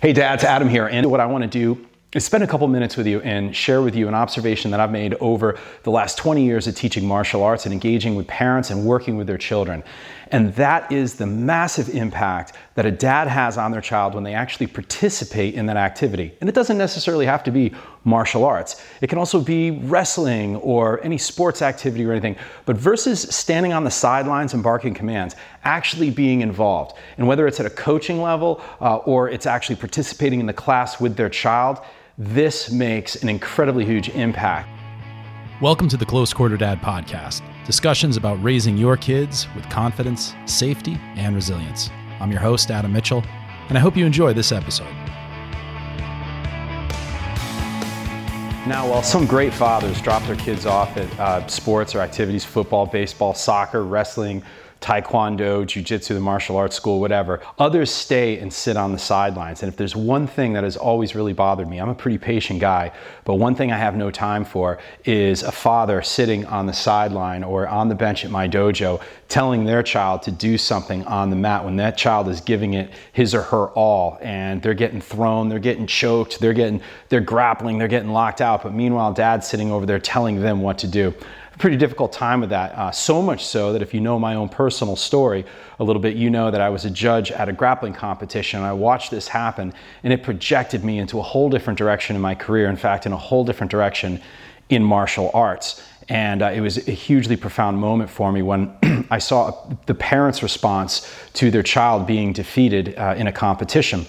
Hey, Dad, it's Adam here. And what I want to do is spend a couple minutes with you and share with you an observation that I've made over the last 20 years of teaching martial arts and engaging with parents and working with their children. And that is the massive impact that a dad has on their child when they actually participate in that activity. And it doesn't necessarily have to be martial arts, it can also be wrestling or any sports activity or anything. But versus standing on the sidelines and barking commands, actually being involved. And whether it's at a coaching level uh, or it's actually participating in the class with their child, this makes an incredibly huge impact. Welcome to the Close Quarter Dad podcast discussions about raising your kids with confidence, safety, and resilience. I'm your host, Adam Mitchell, and I hope you enjoy this episode. Now, while some great fathers drop their kids off at uh, sports or activities football, baseball, soccer, wrestling, taekwondo, jujitsu, the martial arts school, whatever. Others stay and sit on the sidelines. And if there's one thing that has always really bothered me, I'm a pretty patient guy, but one thing I have no time for is a father sitting on the sideline or on the bench at my dojo telling their child to do something on the mat when that child is giving it his or her all and they're getting thrown, they're getting choked, they're getting they're grappling, they're getting locked out, but meanwhile dad's sitting over there telling them what to do pretty difficult time with that. Uh, so much so that if you know my own personal story a little bit, you know that I was a judge at a grappling competition. I watched this happen, and it projected me into a whole different direction in my career. In fact, in a whole different direction in martial arts. And uh, it was a hugely profound moment for me when I saw the parents' response to their child being defeated uh, in a competition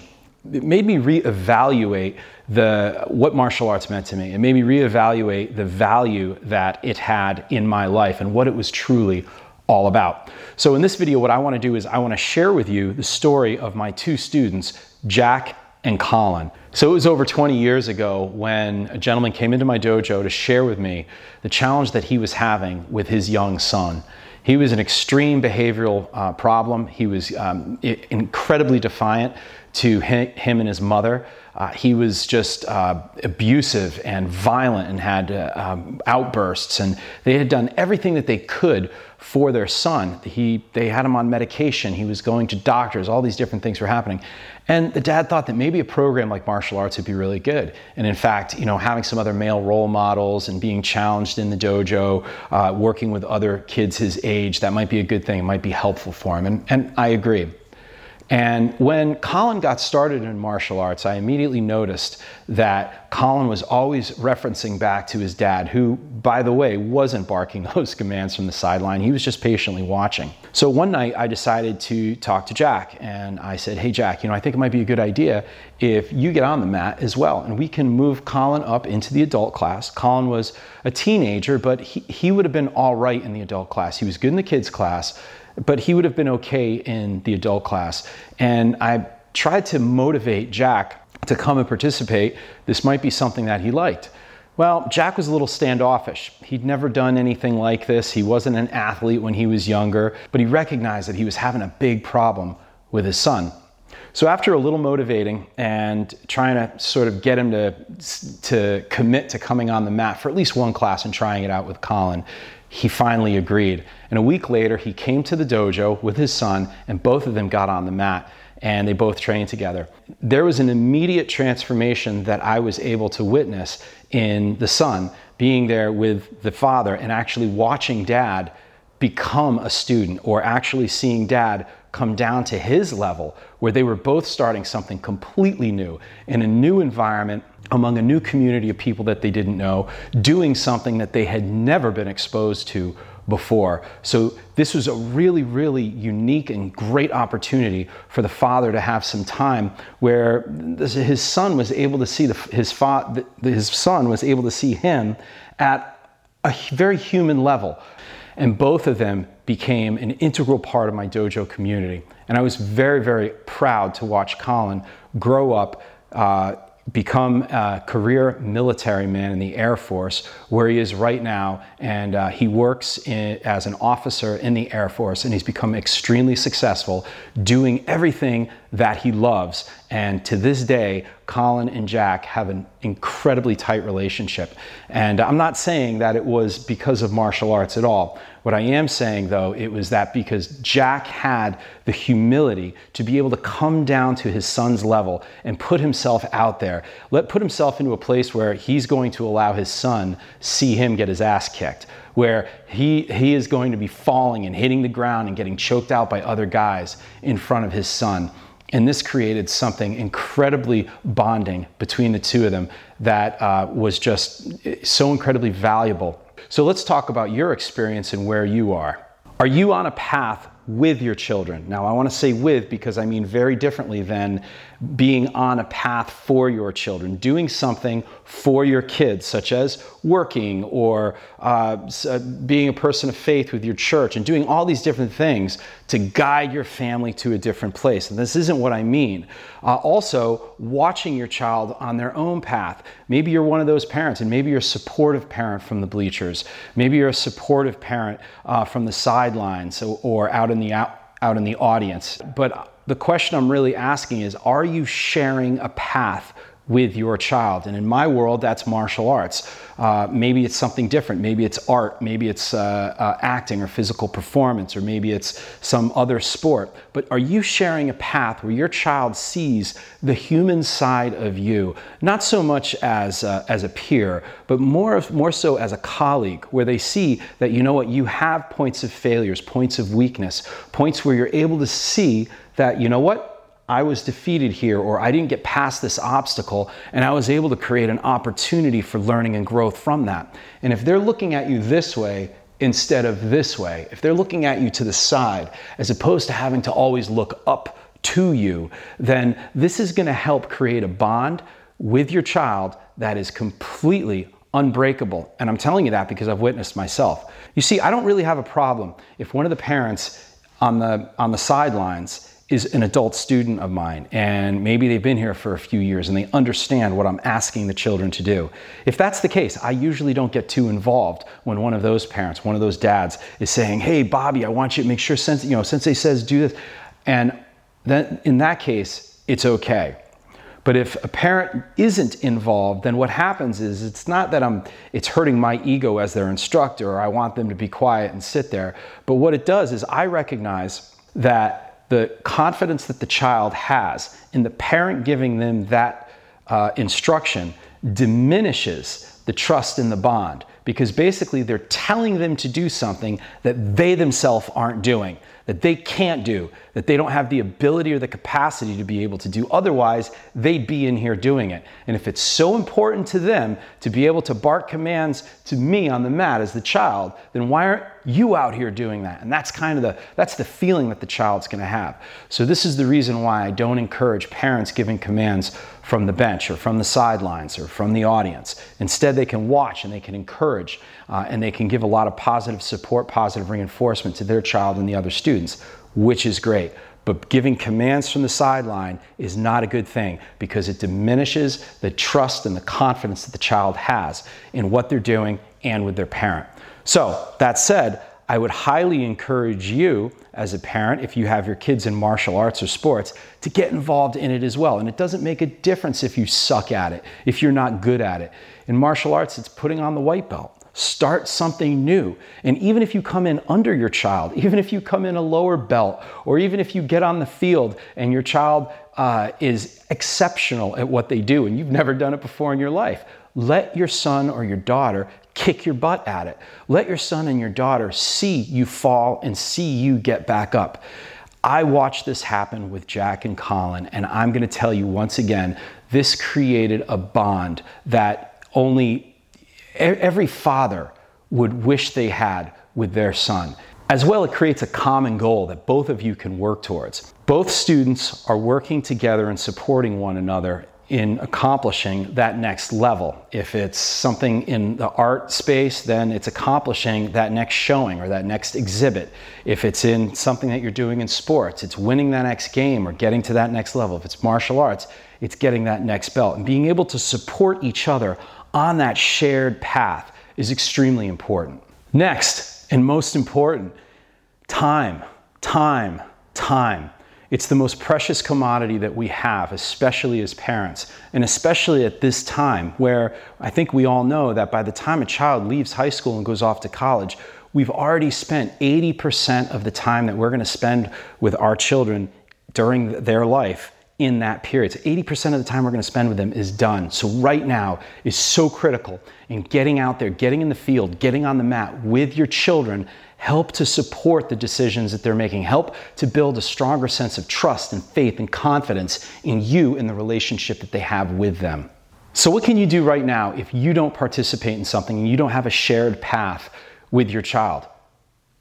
it made me reevaluate the what martial arts meant to me. It made me reevaluate the value that it had in my life and what it was truly all about. So in this video, what I want to do is I want to share with you the story of my two students, Jack and Colin. So it was over 20 years ago when a gentleman came into my dojo to share with me the challenge that he was having with his young son. He was an extreme behavioral uh, problem. He was um, incredibly defiant to him and his mother. Uh, he was just uh, abusive and violent and had uh, um, outbursts, and they had done everything that they could for their son. He, they had him on medication, he was going to doctors, all these different things were happening. And the dad thought that maybe a program like martial arts would be really good. And in fact, you know, having some other male role models and being challenged in the dojo, uh, working with other kids his age, that might be a good thing, it might be helpful for him. And, and I agree. And when Colin got started in martial arts, I immediately noticed that Colin was always referencing back to his dad, who, by the way, wasn't barking those commands from the sideline. He was just patiently watching. So one night I decided to talk to Jack and I said, Hey, Jack, you know, I think it might be a good idea if you get on the mat as well and we can move Colin up into the adult class. Colin was a teenager, but he, he would have been all right in the adult class. He was good in the kids' class but he would have been okay in the adult class. And I tried to motivate Jack to come and participate. This might be something that he liked. Well, Jack was a little standoffish. He'd never done anything like this. He wasn't an athlete when he was younger, but he recognized that he was having a big problem with his son. So after a little motivating and trying to sort of get him to, to commit to coming on the mat for at least one class and trying it out with Colin, he finally agreed. And a week later, he came to the dojo with his son, and both of them got on the mat and they both trained together. There was an immediate transformation that I was able to witness in the son being there with the father and actually watching dad become a student or actually seeing dad come down to his level where they were both starting something completely new in a new environment among a new community of people that they didn't know, doing something that they had never been exposed to before. So, this was a really, really unique and great opportunity for the father to have some time where his son was able to see the, his, fa- his son was able to see him at a very human level. And both of them became an integral part of my dojo community. And I was very, very proud to watch Colin grow up. Uh, become a career military man in the Air Force, where he is right now. And uh, he works in, as an officer in the Air Force, and he's become extremely successful doing everything that he loves. And to this day, Colin and Jack have an incredibly tight relationship. And I'm not saying that it was because of martial arts at all. What I am saying, though, it was that because Jack had the humility to be able to come down to his son's level and put himself out there, let put himself into a place where he's going to allow his son see him get his ass kicked, where he he is going to be falling and hitting the ground and getting choked out by other guys in front of his son. And this created something incredibly bonding between the two of them that uh, was just so incredibly valuable so let's talk about your experience and where you are. Are you on a path with your children? Now, I want to say with because I mean very differently than being on a path for your children, doing something for your kids, such as working or uh, uh, being a person of faith with your church, and doing all these different things to guide your family to a different place. And this isn't what I mean. Uh, also, watching your child on their own path. Maybe you're one of those parents, and maybe you're a supportive parent from the bleachers. Maybe you're a supportive parent uh, from the sidelines or out in the out, out in the audience. But the question I'm really asking is Are you sharing a path with your child? And in my world, that's martial arts. Uh, maybe it's something different. Maybe it's art. Maybe it's uh, uh, acting or physical performance, or maybe it's some other sport. But are you sharing a path where your child sees the human side of you, not so much as, uh, as a peer, but more, more so as a colleague, where they see that, you know what, you have points of failures, points of weakness, points where you're able to see that, you know what, I was defeated here, or I didn't get past this obstacle, and I was able to create an opportunity for learning and growth from that. And if they're looking at you this way instead of this way, if they're looking at you to the side, as opposed to having to always look up to you, then this is going to help create a bond with your child that is completely unbreakable. And I'm telling you that because I've witnessed myself. You see, I don't really have a problem if one of the parents on the on the sidelines is an adult student of mine, and maybe they've been here for a few years and they understand what I'm asking the children to do. If that's the case, I usually don't get too involved when one of those parents, one of those dads, is saying, "Hey, Bobby, I want you to make sure since you know Sensei says do this," and then in that case, it's okay. But if a parent isn't involved, then what happens is it's not that I'm it's hurting my ego as their instructor or I want them to be quiet and sit there, but what it does is I recognize that the confidence that the child has in the parent giving them that uh, instruction diminishes the trust in the bond because basically they're telling them to do something that they themselves aren't doing that they can't do, that they don't have the ability or the capacity to be able to do. Otherwise, they'd be in here doing it. And if it's so important to them to be able to bark commands to me on the mat as the child, then why aren't you out here doing that? And that's kind of the that's the feeling that the child's going to have. So this is the reason why I don't encourage parents giving commands from the bench or from the sidelines or from the audience. Instead, they can watch and they can encourage uh, and they can give a lot of positive support, positive reinforcement to their child and the other students, which is great. But giving commands from the sideline is not a good thing because it diminishes the trust and the confidence that the child has in what they're doing and with their parent. So, that said, I would highly encourage you as a parent, if you have your kids in martial arts or sports, to get involved in it as well. And it doesn't make a difference if you suck at it, if you're not good at it. In martial arts, it's putting on the white belt. Start something new. And even if you come in under your child, even if you come in a lower belt, or even if you get on the field and your child uh, is exceptional at what they do and you've never done it before in your life, let your son or your daughter kick your butt at it. Let your son and your daughter see you fall and see you get back up. I watched this happen with Jack and Colin, and I'm going to tell you once again this created a bond that only every father would wish they had with their son. As well, it creates a common goal that both of you can work towards. Both students are working together and supporting one another in accomplishing that next level. If it's something in the art space, then it's accomplishing that next showing or that next exhibit. If it's in something that you're doing in sports, it's winning that next game or getting to that next level. If it's martial arts, it's getting that next belt. And being able to support each other on that shared path is extremely important. Next, and most important, time, time, time. It's the most precious commodity that we have, especially as parents, and especially at this time where I think we all know that by the time a child leaves high school and goes off to college, we've already spent 80% of the time that we're going to spend with our children during their life in that period. So 80% of the time we're going to spend with them is done. So right now is so critical in getting out there, getting in the field, getting on the mat with your children. Help to support the decisions that they're making. Help to build a stronger sense of trust and faith and confidence in you and the relationship that they have with them. So, what can you do right now if you don't participate in something and you don't have a shared path with your child?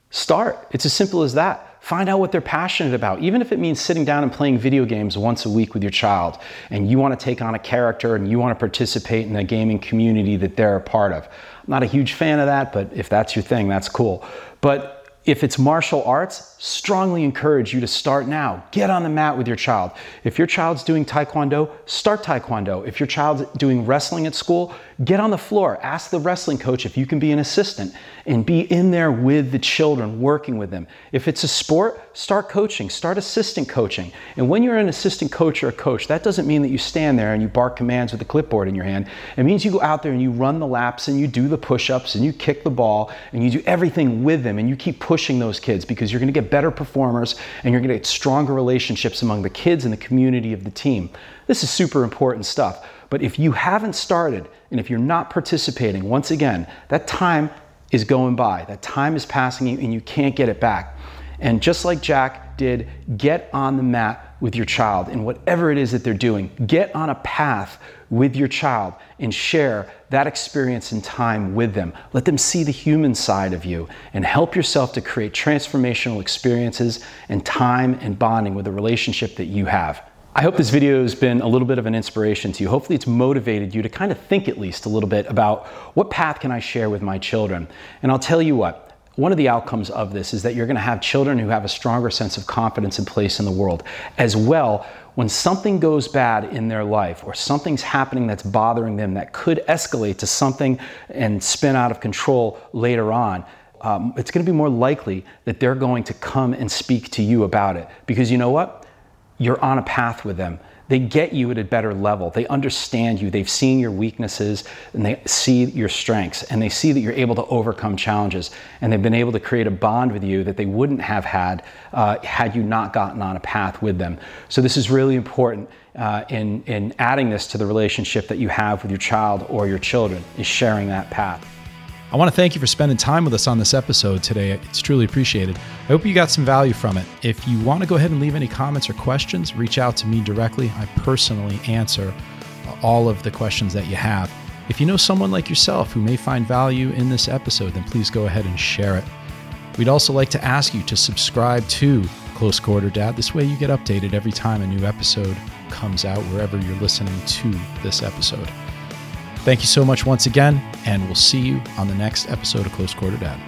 Start. It's as simple as that. Find out what they're passionate about, even if it means sitting down and playing video games once a week with your child, and you want to take on a character and you want to participate in a gaming community that they're a part of. I'm not a huge fan of that, but if that's your thing, that's cool. But if it's martial arts, strongly encourage you to start now. Get on the mat with your child. If your child's doing taekwondo, start taekwondo. If your child's doing wrestling at school, get on the floor. Ask the wrestling coach if you can be an assistant and be in there with the children, working with them. If it's a sport, start coaching, start assistant coaching. And when you're an assistant coach or a coach, that doesn't mean that you stand there and you bark commands with a clipboard in your hand. It means you go out there and you run the laps and you do the push ups and you kick the ball and you do everything with them and you keep pushing those kids because you're going to get better performers and you're going to get stronger relationships among the kids and the community of the team. This is super important stuff. But if you haven't started and if you're not participating, once again, that time is going by. That time is passing you and you can't get it back. And just like Jack did, get on the mat with your child and whatever it is that they're doing. Get on a path with your child and share that experience and time with them. Let them see the human side of you and help yourself to create transformational experiences and time and bonding with the relationship that you have. I hope this video has been a little bit of an inspiration to you. Hopefully it's motivated you to kind of think at least a little bit about what path can I share with my children. And I'll tell you what, one of the outcomes of this is that you're going to have children who have a stronger sense of confidence and place in the world. As well, when something goes bad in their life or something's happening that's bothering them that could escalate to something and spin out of control later on, um, it's going to be more likely that they're going to come and speak to you about it. Because you know what? You're on a path with them they get you at a better level. They understand you. They've seen your weaknesses and they see your strengths and they see that you're able to overcome challenges. And they've been able to create a bond with you that they wouldn't have had uh, had you not gotten on a path with them. So, this is really important uh, in, in adding this to the relationship that you have with your child or your children, is sharing that path. I want to thank you for spending time with us on this episode today. It's truly appreciated. I hope you got some value from it. If you want to go ahead and leave any comments or questions, reach out to me directly. I personally answer all of the questions that you have. If you know someone like yourself who may find value in this episode, then please go ahead and share it. We'd also like to ask you to subscribe to Close Quarter Dad. This way you get updated every time a new episode comes out, wherever you're listening to this episode. Thank you so much once again, and we'll see you on the next episode of Close Quarter Dad.